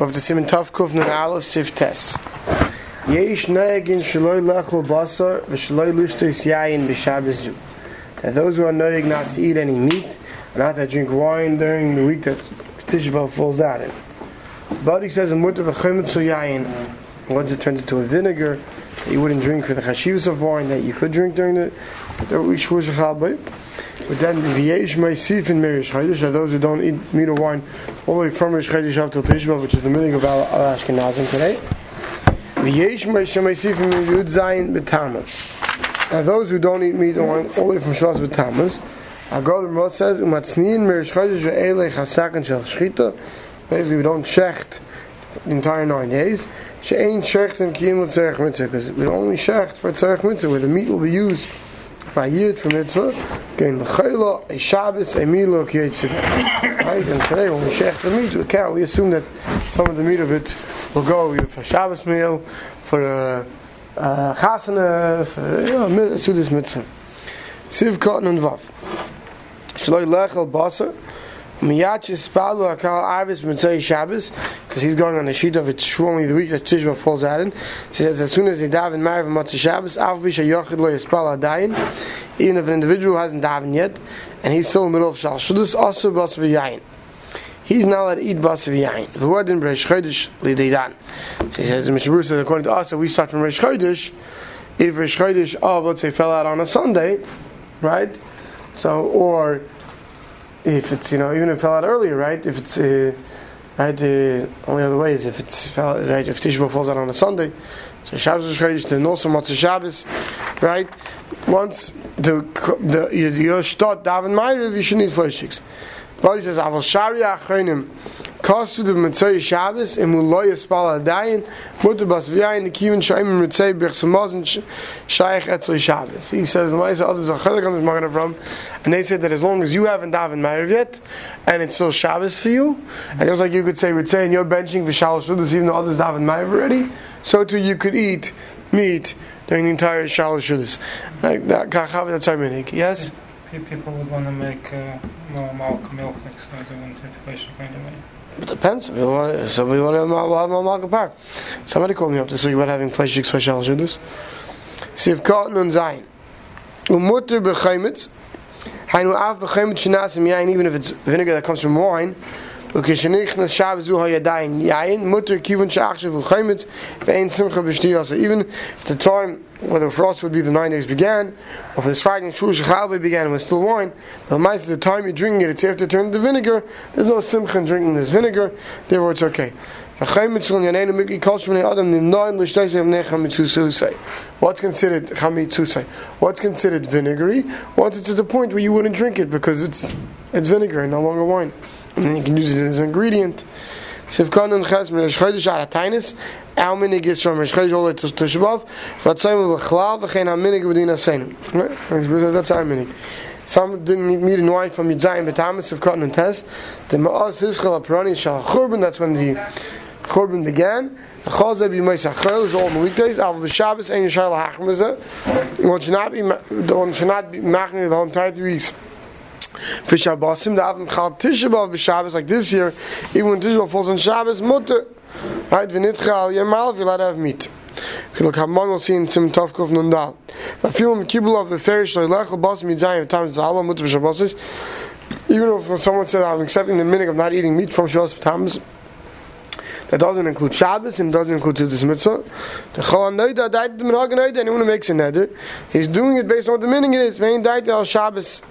Up to Simon Tov Kuf Nun Aleph Sif Tes. Yesh Noegin Shaloi Lechel Basar V'Shaloi Lushtos Yayin B'Shabbos Zu. That those who are noeg not to eat any meat and not to drink wine during the week that Tisha falls out in. But says in Mutter V'Chemetzu Yayin once it turns into a vinegar that you wouldn't drink for the chashivas of wine that you could drink during the the but then the Yesh Meisif in Mirish Chaydish are those who don't eat meat or wine all the way from Mirish Chaydish up till Tishba, which is the meaning of our Ashkenazim today. The Yesh Meisif in Yud Zayin B'Tamas. Now those who don't eat meat or wine all the way from Shvas B'Tamas, our God the Ramah says, Umatznin Mirish Chaydish Ve'elei Chasakan Shel Shchita. Basically, we don't shecht the entire nine days. She'ain shecht and kiyim l'tzerech mitzvah, because we only shecht for tzerech mitzvah, where the meat will be used by yid for mitzvah. Again, l'chayla, a Shabbos, a milo, kiyet Right? And today, when we shecht the meat with a cow, we assume that some of the meat of it will go either for Shabbos meal, for a uh, uh, chasana, for, you know, Sudas mitzvah. Siv cotton and vav. Shaloi lechel basa. Miyach Ispalu Akal Arvis Mitzay Shabbos, because he's going on the sheet of it's only the week that Tishba falls out in. He says, as soon as they daven Marav Matzah Shabbos, Av Yochid Lo even if an individual hasn't daven yet, and he's still in the middle of Shal Shudus, also Bas V'yayin. He's not allowed to eat Bas V'yayin. V'wadin B'resh Chodesh L'deidan. So he says, Mr. Bruce says, according to us, we start from Resh Chodesh, if Resh Chodesh of, let's say, fell out on a Sunday, right? So, or if it's you know even if it fell out earlier, right? If it's uh, right, uh, only other ways if it's fell right if Tishba falls out on a Sunday, so Shabbos is Chodesh, then also Matzah Shabbos, right? Once the the you start daven Ma'ariv, you should need fleishiks. But he says Aval Shari Achronim. Kostu the Mitzvah Shabbos Bas V'yayin the Kivin Shaim Mitzvah Bich Samazin Shaykh Etzli Shabbos. He says the Ma'isa others are Chelik on this from, and they said that as long as you haven't davened Ma'ariv yet, and it's still Shabbos for you, and just like you could say and you're benching for Shalosh Shudas even though others davened Ma'ariv already, so too you could eat meat during the entire Shalosh Shudas. Like that, that's our minig. Yes. People would want to make uh, more milk, milk, so they want information right away. It depends. We want, so we want to have Malka Park. Somebody called me up this week about having flesh special Judas. See if cotton and zayin. Um, Umutter b'chaymitz. Hainu av b'chaymitz shenasim yain, even if it's vinegar that comes from wine. וכשנכנס שעה זו הידיים יין, מותר כיוון שעכשיו וחיימת ואין שמחה בשתייה. So even if the time whether for us would be the nine days began, or for this Friday Shul Shechalbe began and was still wine, the mice the time you're drinking it, it's after it turned to vinegar, there's no simcha in drinking this vinegar, therefore it's okay. What's considered chamitzusai? What's considered vinegary? Once it's at the point where you wouldn't drink it because it's it's vinegar and no longer wine and you can use it as an ingredient. And Ches Hatainis. Our minig is from to HaMinig B'din HaSeinim. That's minig. Some didn't meat and wine from Yitzayim B'tamis of Cotton and Test. The HaParani Shal Churban, that's when the Churban began. The is all the weekdays. Al should not be, should not be the whole entire three weeks for Shabbosim, the Avim Chal Tisha B'Av b'Shabbos, like this year, even when Tisha B'Av falls on Shabbos, mutter, right, v'nitcha al Yemal, if you're allowed to have meat. Look, Hamon will see in Sim Tovkov Nundal. But feel him kibbul of the ferish loylech l'bas mitzayim times the Allah mutter b'Shabbosis. Even if someone said, I'm accepting the minute of not eating meat from Shabbos b'Tammuz, that doesn't include Shabbos and doesn't include Tzitzis Mitzvah. The Chol Noida died the Minhag Noida, anyone who makes a neder, he's doing it based on what the meaning it is. Vein died al Shabbos,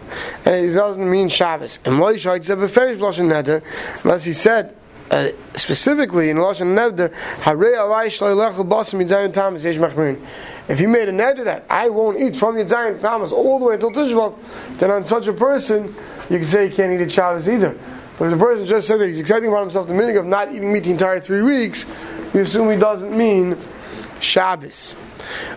and it doesn't mean Shabbos. And Moshe Hoyt said Beferish Lashon Neder, unless he said uh, specifically in Lashon Neder, Harei Alai Shloilech L'Basim Yidzayin Tamas Yesh Machmirin. If you made a neder that I won't eat from Yidzayin Tamas all the way until Tishbav, then on such a person, you can say you can't eat at Shabbos either. But if the person just said that he's accepting about himself the meaning of not eating meat the entire three weeks, we assume he doesn't mean Shabbos.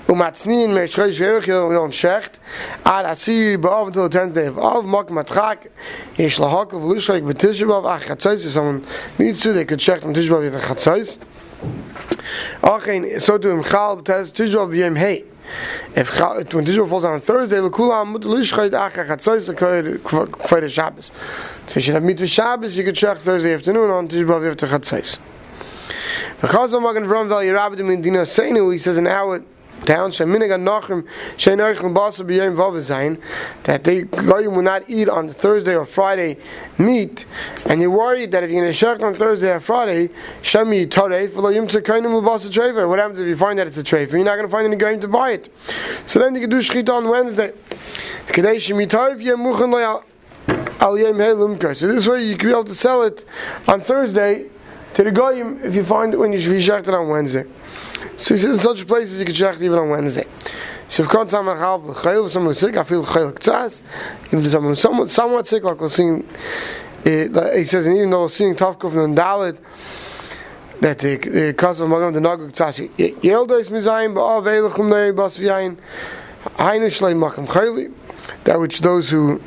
Umatznin me'esh chodesh ve'elchil we don't shecht. Ad until the tenth day of Av mak matchak yesh lahak of lishchak b'tisha ach chatzais if someone needs to they could shecht on tisha b'av so to him chal b'tes b'yem if when Tisha falls on Thursday, lekulam lishchayit acha chatzos kvayde Shabbos. So you should have for Shabbos. You could check Thursday afternoon on Tisha B'av after chatzos. Because of Magen Avram Val Yerabidim in Dina Seinu, he says in our town, Sheminig Anachim, Sheinoich Basa B'Yom Vav that they Goyim will not eat on Thursday or Friday meat, and you're worried that if you're going to shech on Thursday or Friday. What happens if you find that it's a trefer? You're not going to find any Goyim to buy it. So then you can do Shechita on Wednesday. So this way you can be able to sell it on Thursday to the goyim if you find it when you shecht it on Wednesday. So he says in such places you can check even on Wednesday. So if someone have the chayil, if someone sick, I feel chayil k'tzas. Even if someone is somewhat, somewhat sick, like we're seeing, uh, he says, and even though we're seeing Tavkuf and Dalit, that the cause of Magam the Naguk Tzasi, Yeldo is Mizayim, Ba'av Eilachum Nei Bas V'yayin, Hainu Shlei Makam Chayli, that which those who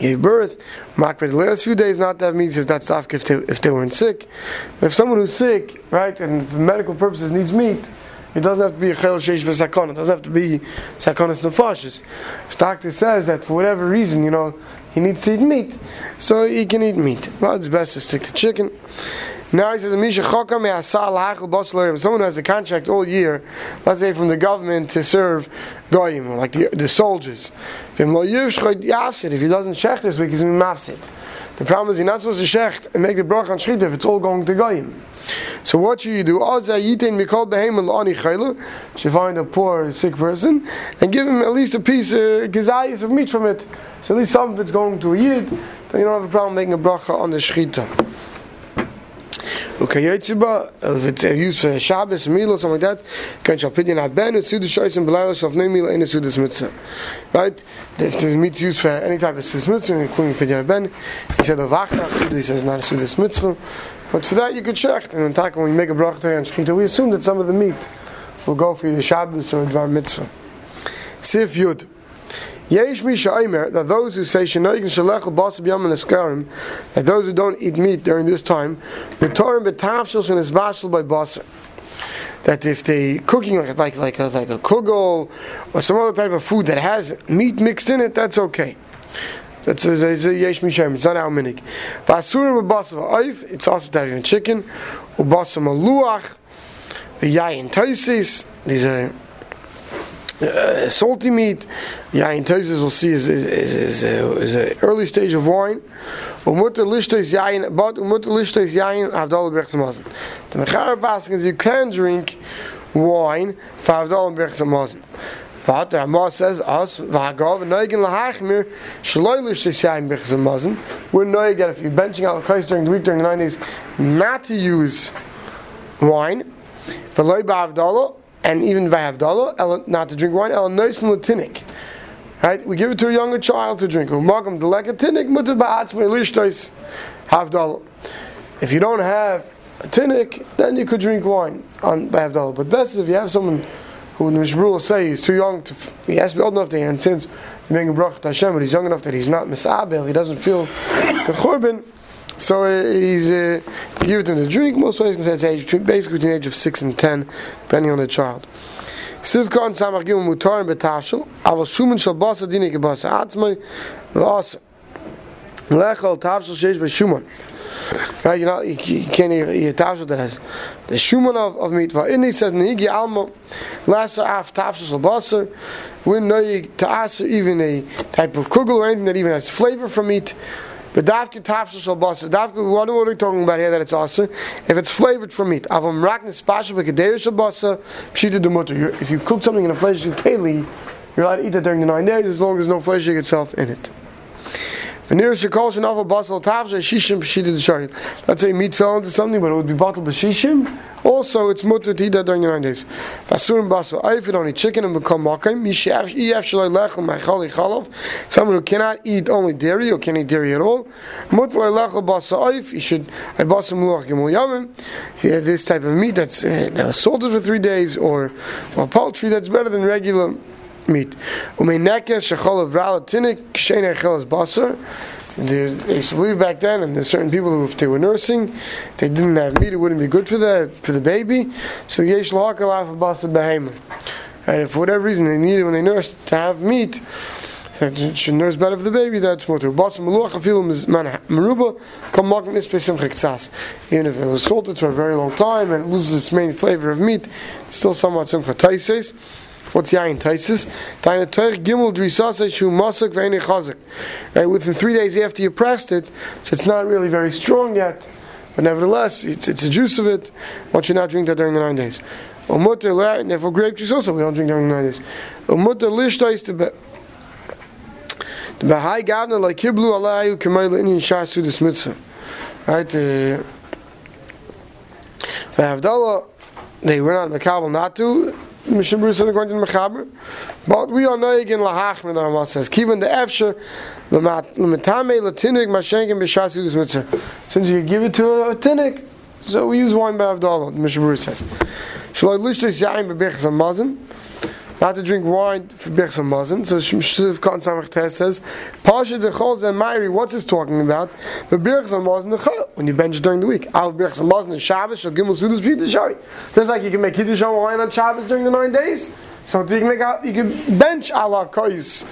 gave birth, makbid the last few days not to have meat, says that's stuff if they, if they weren't sick. But if someone who's sick, right, and for medical purposes needs meat, it doesn't have to be a chel sheish b'sakon. It doesn't have to be sakonis nefashis. If doctor says that for whatever reason, you know, he needs to eat meat, so he can eat meat. Well, it's best to stick to chicken. Now he says, Someone who has a contract all year, let's say from the government to serve Goyim, like the, the soldiers. If he doesn't shech this week, he's mafsid. The problem is you're not supposed to shecht and make the brach on shchita if it's all going to Goyim. So what should you do? Should find a poor sick person and give him at least a piece of gazayas of meat from it. So at least some of it's going to a yid. Then you don't have a problem making a bracha on the shchita. If it's used for uh, Shabbos, meal, or something like that, can Shalpidin Abben, Suda Shois, and Belayla Shalvnei Mila, and Suda's Mitzvah. Right? If the meat's used for any type of Suda's Mitzvah, including Pidin Abben, he said a Vachnach Suda, he says not a Suda's Mitzvah. But for that, you could check. And attack when you make a bracha and shechita, we assume that some of the meat will go for the Shabbos or Dvar Mitzvah. Sif Yud. Yesh Misha that those who say Shenoigin Shalech Basab Yam and Eskarim, that those who don't eat meat during this time, Mitorim Betavshil and Isbashal by Basar. That if they cooking like like like a, like a kugel or some other type of food that has meat mixed in it, that's okay. That's a, a, a yesh mishem. It's not our minik. Vasurim b'basav oif. It's also to have even chicken. Ubasam aluach. V'yayin toisis. These are uh, salty meat, yain toises we'll see is is is, is, uh, is an early stage of wine. Umutter lishtes yain, but umutter lishtes yain avdal bechsamazen. The mechar basking is you can drink wine for avdal bechsamazen. But Ramah says us v'hagav noigin lahachmir shaloi lishtes yain bechsamazen. We're noig that if you're benching out the during the week during the nine days, not to use wine. V'loi ba'avdalah and even vayavdala, not to drink wine, el noisim latinik. Right? We give it to a younger child to drink. Umagam delekatinik mutar ba'atzmei lishtois havdala. If you don't have a tinnik, then you could drink wine on havdala. But best is if you have someone who the Mishmur will say he's too young to, he has to be old enough to, and since making a bracha to Hashem, but he's young enough that he's not misabel, he doesn't feel the churban, so uh, he's uh, give it to drink. Most ways it's age between, basically between the age of six and ten, depending on the child. Sivka and Samach Gimel Mutar and Betashel. Aval Shuman Shal Basa Dini Gebasa Atzmai Vasa. Lechel Tavshel Sheish Shuman. Right, you know, you, you can't eat a tavshel that has the shuman of, of meat. In he says, Nihigi Alma, Lasa Af Tavshel Basar. We're no to ask even a type of kugel or anything that even has flavor from meat. But dafka tafshel shal basa. Dafka, what are we talking about here that it's also? If it's flavored from meat. Avam raknis pasha b'kadeir shal basa, pshita demutter. If you cook something in a fleshing keli, you're allowed to eat it during the nine days as long as no flesh itself in it. Let's say meat fell into something, but it would be bottled b'shishim. Also, it's mutter to eat that during the nine days. Vasurim you don't eat chicken and become makim, someone who cannot eat only dairy or can't eat dairy at all, mutter lechel basa oif. You should basa muluach gimel yamim. This type of meat that's uh, salted for three days, or or poultry that's better than regular meat. Umenekes shechol of ralatinik kshen echelas basar. They used to believe back then, and there's certain people who, if they were nursing, they didn't have meat, it wouldn't be good for the for the baby. So yesh lahakal af basar behema. And if for whatever reason they needed when they nursed to have meat, that she nurse better for the baby, that's mutter. Basim meluach afilim is man meruba kam makim ispesim chektsas. Even if it was salted for a very long time and loses its main flavor of meat, it's still somewhat simcha taises. What's yain taises? Taina toich gimel drisase shu masak ve'ene chazik. Right, within three days after you pressed it, so it's not really very strong yet, but nevertheless, it's, it's a juice of it. One should not you not drink that during the nine days. Umutter le, and therefore grape juice also we don't drink during the nine days. Umutter lishtais to be. The Bahai Gavna like Kiblu Alayu Kamayla Indian Shasu this mitzvah. Right? Uh, the Havdalah, they were not Makabal not to. Said according to the Mechaber. But we are knowing in Lahachman, the Ramah says, Kivan the Efsha, the Matame, Latinik, Mashenkin, Bishasu this mitzvah. Since you give it to a Tinik, so we use wine by Havdalah, the Mishnah says. Shalai Lishtis Yaim Bebechas Amazin not to drink wine for Birchas Mazin. So Shemshiv Khan Samach Tes says, Pasha de Chol and Mairi, what's this talking about? The Birchas Mazin the Chol, when you bench during the week. Al Birchas Mazin the Shabbos, Shal Gimel Sudas B'Yid Shari. Just like you can make Kiddush on wine on Shabbos during the nine days. So you can make out, you can bench ala kais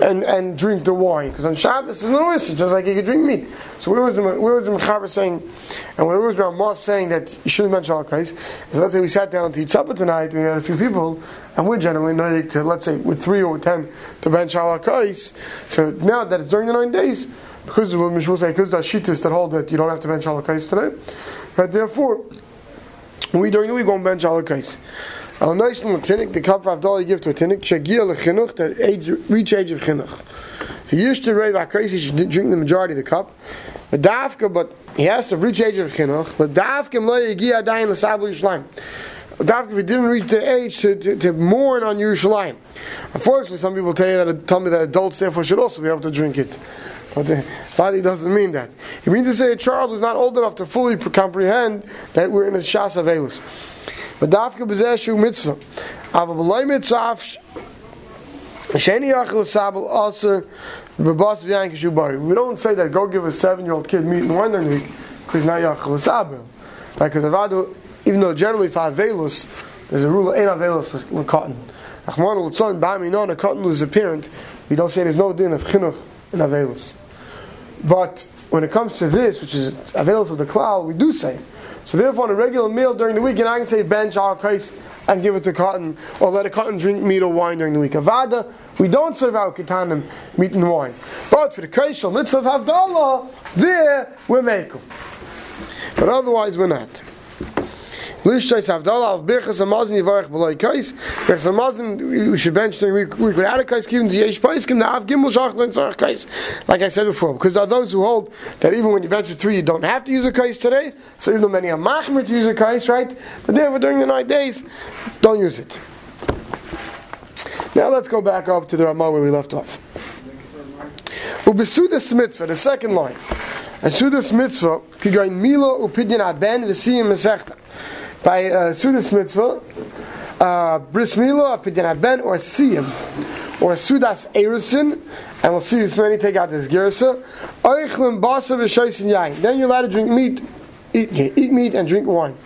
and and drink the wine because on Shabbos there's no issue, just like you can drink meat. So where was the where was the Mechaber saying, and where was Ramah saying that you shouldn't bench ala kais? Is let's say we sat down to eat supper tonight, we had a few people, and we're generally not to let's say with three or with ten to bench ala kais. So now that it's during the nine days, because of what Mishmur say, because the shittas that hold that you don't have to bench ala kais today, but therefore we during the week won't bench ala kais. Al Noishan Latinik, the cup of you give to a Tinik, Shagia Lechinuch, that age, reach age of Chinuch. If he used to rave Akais, he should drink the majority of the cup. But Dafka, but he has to reach age of Chinuch, but Dafka. Dafka, if he didn't reach the age to, to, to mourn on Yerushalayim. Unfortunately, some people tell you that tell me that adults therefore should also be able to drink it. But the Fadi doesn't mean that. He means to say a child who's not old enough to fully comprehend that we're in a Shas Avelus. But dafke bezeh shu mitzvah. Aber belay mitzvah Sheni yachel sabel aser bebas v'yank shu bari. We don't say that go give a seven-year-old kid meat and the week because not yachel sabel. Right? Because avadu, even though generally for avelus, there's a rule of ain't avelus with cotton. Achman al tzon ba'mi non a cotton loses a parent. We don't say there's no din of chinuch in avelus. But when it comes to this, which is avelus of the cloud, we do say. So therefore, on a regular meal during the week, going to say bench al kais and give it to cotton, or let a cotton drink meat or wine during the week. Avada, we don't serve our katanim meat and wine. But for the kaishal mitzvah of Havdalah, there we're making. But otherwise, we're not. Birchas Amazin Yivarech B'loi Kais. Birchas Amazin, we should bench during week, week without a Kais, given to Yesh Av Gimel Tzarech Kais. Like I said before, because there are those who hold that even when you with three, you don't have to use a Kais today. So even though many are Machmer to use a Kais, right? But therefore, during the nine days, don't use it. Now let's go back up to the Ramah where we left off. Ubesudas mitzvah, the second line. And mitzvah, kigain milo upidyan aben v'siyim mesechta by uh, Sudas Mitzvah, uh, Bris Mila, Pidyan Ben, or Siyam, or Sudas Erusin, and we'll see this many take out this Gersa, Oichlim Basa V'Shaisin Yain. Then you're allowed to drink meat, eat, eat meat and drink wine.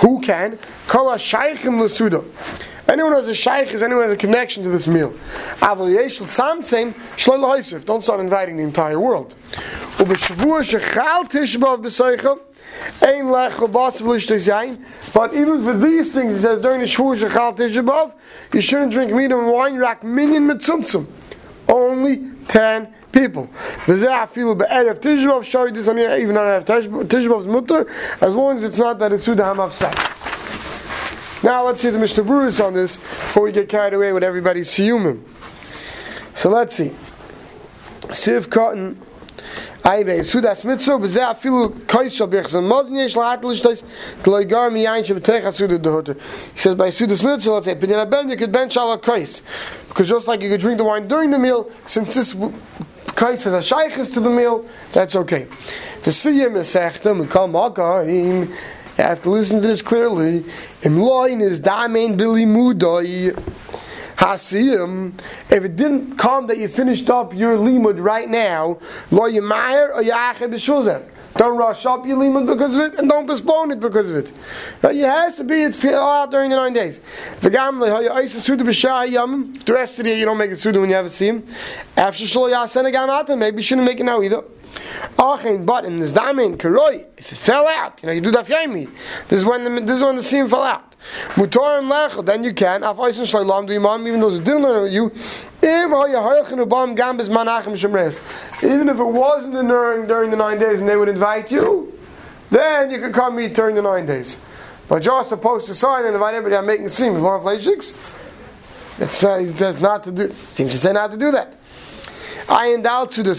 Who can? Kala Shaychim L'Suda. Anyone who has a shaykh is anyone who has a connection to this meal. Don't start inviting the entire world. But even for these things, it says during the Shavuot Shechal Tishabov, you shouldn't drink meat and wine, rak minyan mitzumtzum. Only 10 people. Even on Tishabov's mutter, as long as it's not that it's Sudaham of sex. Now let's see the Mishnah Berurah on this before we get carried away with everybody's siyumim. So let's see. Siv Cotton Aybe sudas mitzvah beze afilu kaisha bechsen mazn yesh lahatel shtais tloigar mi yain shebetech asud de hoter. He says by mitzvah, let's say pinyan ben you could bench shalak kais because just like you could drink the wine during the meal, since this kais has a shaykhis to the meal, that's okay. V'siyim esechta mikal makayim. You have to listen to this clearly. Im loin is damen bili mudai. Hasiyim, if it didn't come that you finished up your limud right now, lo yimayir or yache b'shulzeh. Don't rush up your limud because of it, and don't postpone it because of it. Right? It has to be it out during the nine days. If the rest of the year you don't make a suda when you have a sim, after shul yasen maybe you shouldn't make it now either. Achin, but in this damin karoi, if it fell out, you know, you do that yaimi. This is when the this is when the sim fell out. Mutorim lechel, then you can. Af oisen shleilam do imam, even those who didn't learn you. Im hayahoyachin ubam manachim shemres. Even if it wasn't the during during the nine days, and they would invite you, then you could come meet during the nine days. But just to post a sign and invite everybody, I'm making a sim. As long as it uh, says not to do. Seems to say not to do that. I endowed to the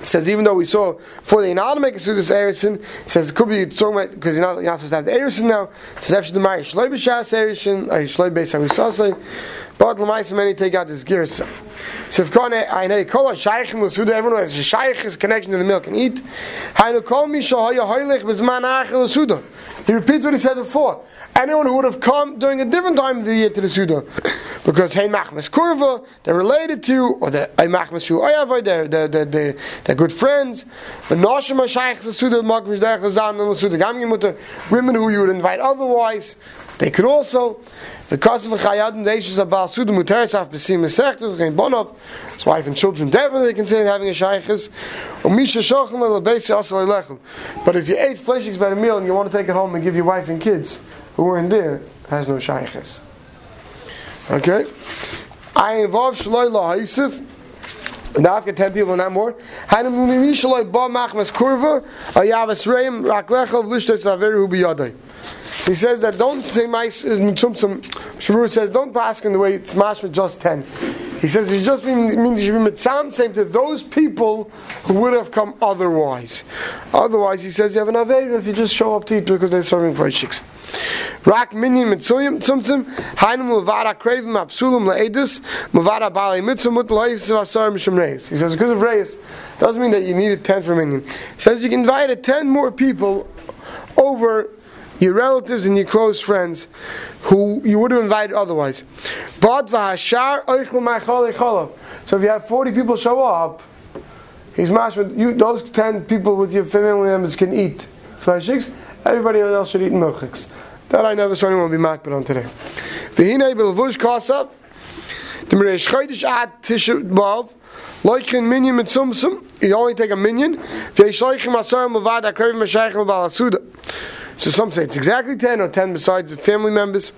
Saracen says even though we saw before they not make a sudas erison, says it could be talking about because you're not, you're not supposed to have the erison now. It says after the marriage shloi b'shas erison, or uh, shloi beis harisasei, but l'mais many take out this gear. So if kone I know kol shaykhim was suda everyone has a shaykh's connection to the milk and eat. Haynu kol mi shahaya hoylech bezman achel suda. He repeats what he said before. Anyone who would have come during a different time of the year to the Suda, because Hey Machmas Kurva, they're related to, or the Hey Machmas Shu Oyavoy, they're, they're, they're, they're, good friends. The Noshim HaShaykh the Suda, Makmish Derech Lazam, the Suda Gamgi women who you would invite otherwise, they could also. The cause of Chayadim, the issues of Baal Suda Muteris Af Besim Mesechtes, Rein Bonov, his wife and children definitely consider having a Shaykhis. But if you ate fleshings by the meal and you want to take it home and give your wife and kids who were in there, has no Shaykhis. Okay? I involve Shaloi La Got 10 people, not more. Averu. He says that don't say my Mitzumtzum. Shavur says don't pass in the way it's mashma just ten. He says he just means you should be mitzam same to those people who would have come otherwise. Otherwise, he says you have an aveir if you just show up to eat because they're serving fleishiks. Rak minyan mitzuyim tzumtzum hainu muvara krevim absulim leedus muvara balei mitzvah mut lois vasar mishum reis. He says because of reis doesn't mean that you needed ten for minyan. He says you can invite ten more people over your relatives and your close friends who you would have invited otherwise. So if you have 40 people show up, he's mashma, you those 10 people with your family members can eat fleishiks, everybody else should eat milchiks. That I know never saw anyone be makbid on today. V'hinei b'levush the Meresh Chaydish ad Tisha B'av, Loichin minyan mitzumsum, you only take a minyan, v'yesh loichin masar mavad akrevim mashaychim b'alasuda. So some say it's exactly 10 or 10 besides the family members.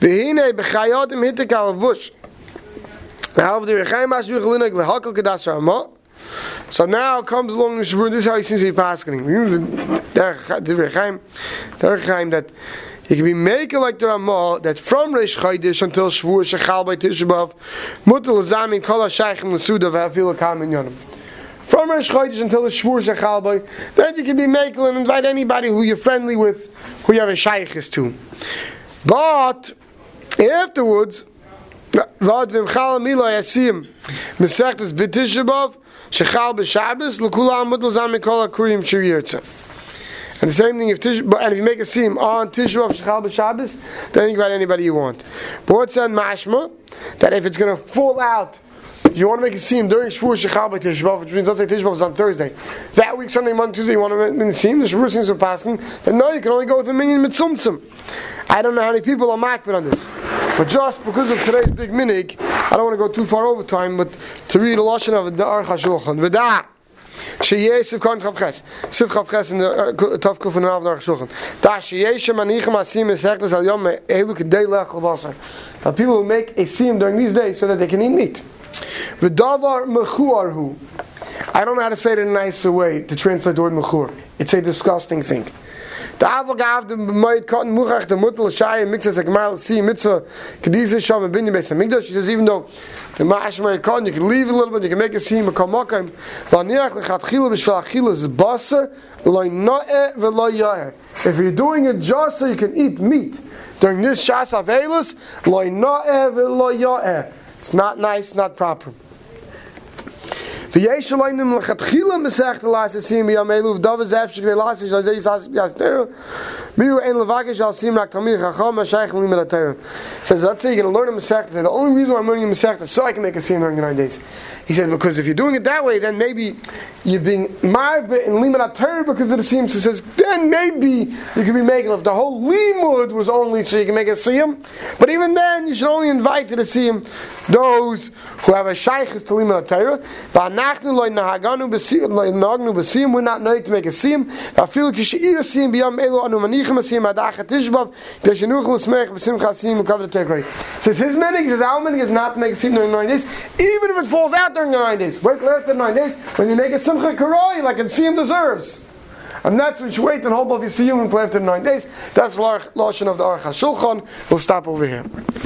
V'hine b'chayotim hitek al vush. So now comes along the Shabbat, this is how he seems to be passing. that you can be making like the Ramah that from Reish Chaydish until Shavuot Shechal by Tisha B'Av Mutal Zamin Kol HaShaychim L'Suda V'Afil HaKam Yonim from Rosh Chodesh until the Shvur Shechalboy, then you can be makel and invite anybody who you're friendly with, who you have a Shaykh is to. But afterwards, Vad v'mchal milo yasim mesechtes b'tishabov shechal b'shabbos l'kulam mutl zam mikol akurim shir And the same thing if tish, and if you make a seam on Tishbav Shechal b'Shabbos, then you can invite anybody you want. But what's that mashma? That if it's going to fall out you want to make a seam during Shavuot Shechal by which means let's say Tishbav is on Thursday. That week, Sunday, Monday, Tuesday, you want to make a seam, the Shavuot seems to passing, then no, you can only go with a minyan mitzumtzum. I don't know how many people are makbid on this. But just because of today's big minig, I don't want to go too far over time, but to read a lashon of the Aruch HaShulchan. V'da! Sheyeh Sivkan Chavches. Siv Chavches in the uh, Tav Kuf and Rav Aruch HaShulchan. Da sheyeh shemanichem asim esechtes al yom me'elu k'dei lechel basar. That people who make a sim during these days so that they can eat meat. V'davar mechuar hu. I don't know how to say it in a nicer way to translate the word mechur. It's a disgusting thing. Cotton muchach mitzvah. She says even though the ma'ash moed cotton you can leave a little bit, you can make a a kalmakam. Vaniach lechat is baser loy noe. If you're doing it just so you can eat meat during this shas avelus loy noe. It's not nice, not proper. The Yeshaloinim lechatchila mesech the last sim biyam elu v'dav zef shekvei last shal zeh yisas yas teru miu ein levakish al sim rak tamid chacham mashayich limit teru says let's say you're going to learn a mesech the only reason why I'm learning a mesech is so I can make a sim during the nine days. He said because if you're doing it that way then maybe you're being marbe in limit teru because of the sim. So he says then maybe you could be making if the whole limud was only so you can make a sim but even then you should only invite to the sim those who have a shaykhis to limit teru V'anachnu loy nahaganu b'siyim, loy nahagnu b'siyim, we're not knowing to make a siyim. V'afilu kisheir a siyim b'yam elu anu manichem a siyim adachat tishbav, k'shenuch l'smech b'sim chasiyim u'kav the tekray. Says his meaning, says our meaning is not to make a siyim during nine days, even if it falls out during the nine days. Wait till after nine days, when you make a simcha karoi, like a siyim deserves. And that's you wait and hold off your siyum and play after nine days. That's the Lashon of the Aruch HaShulchan. We'll stop over here.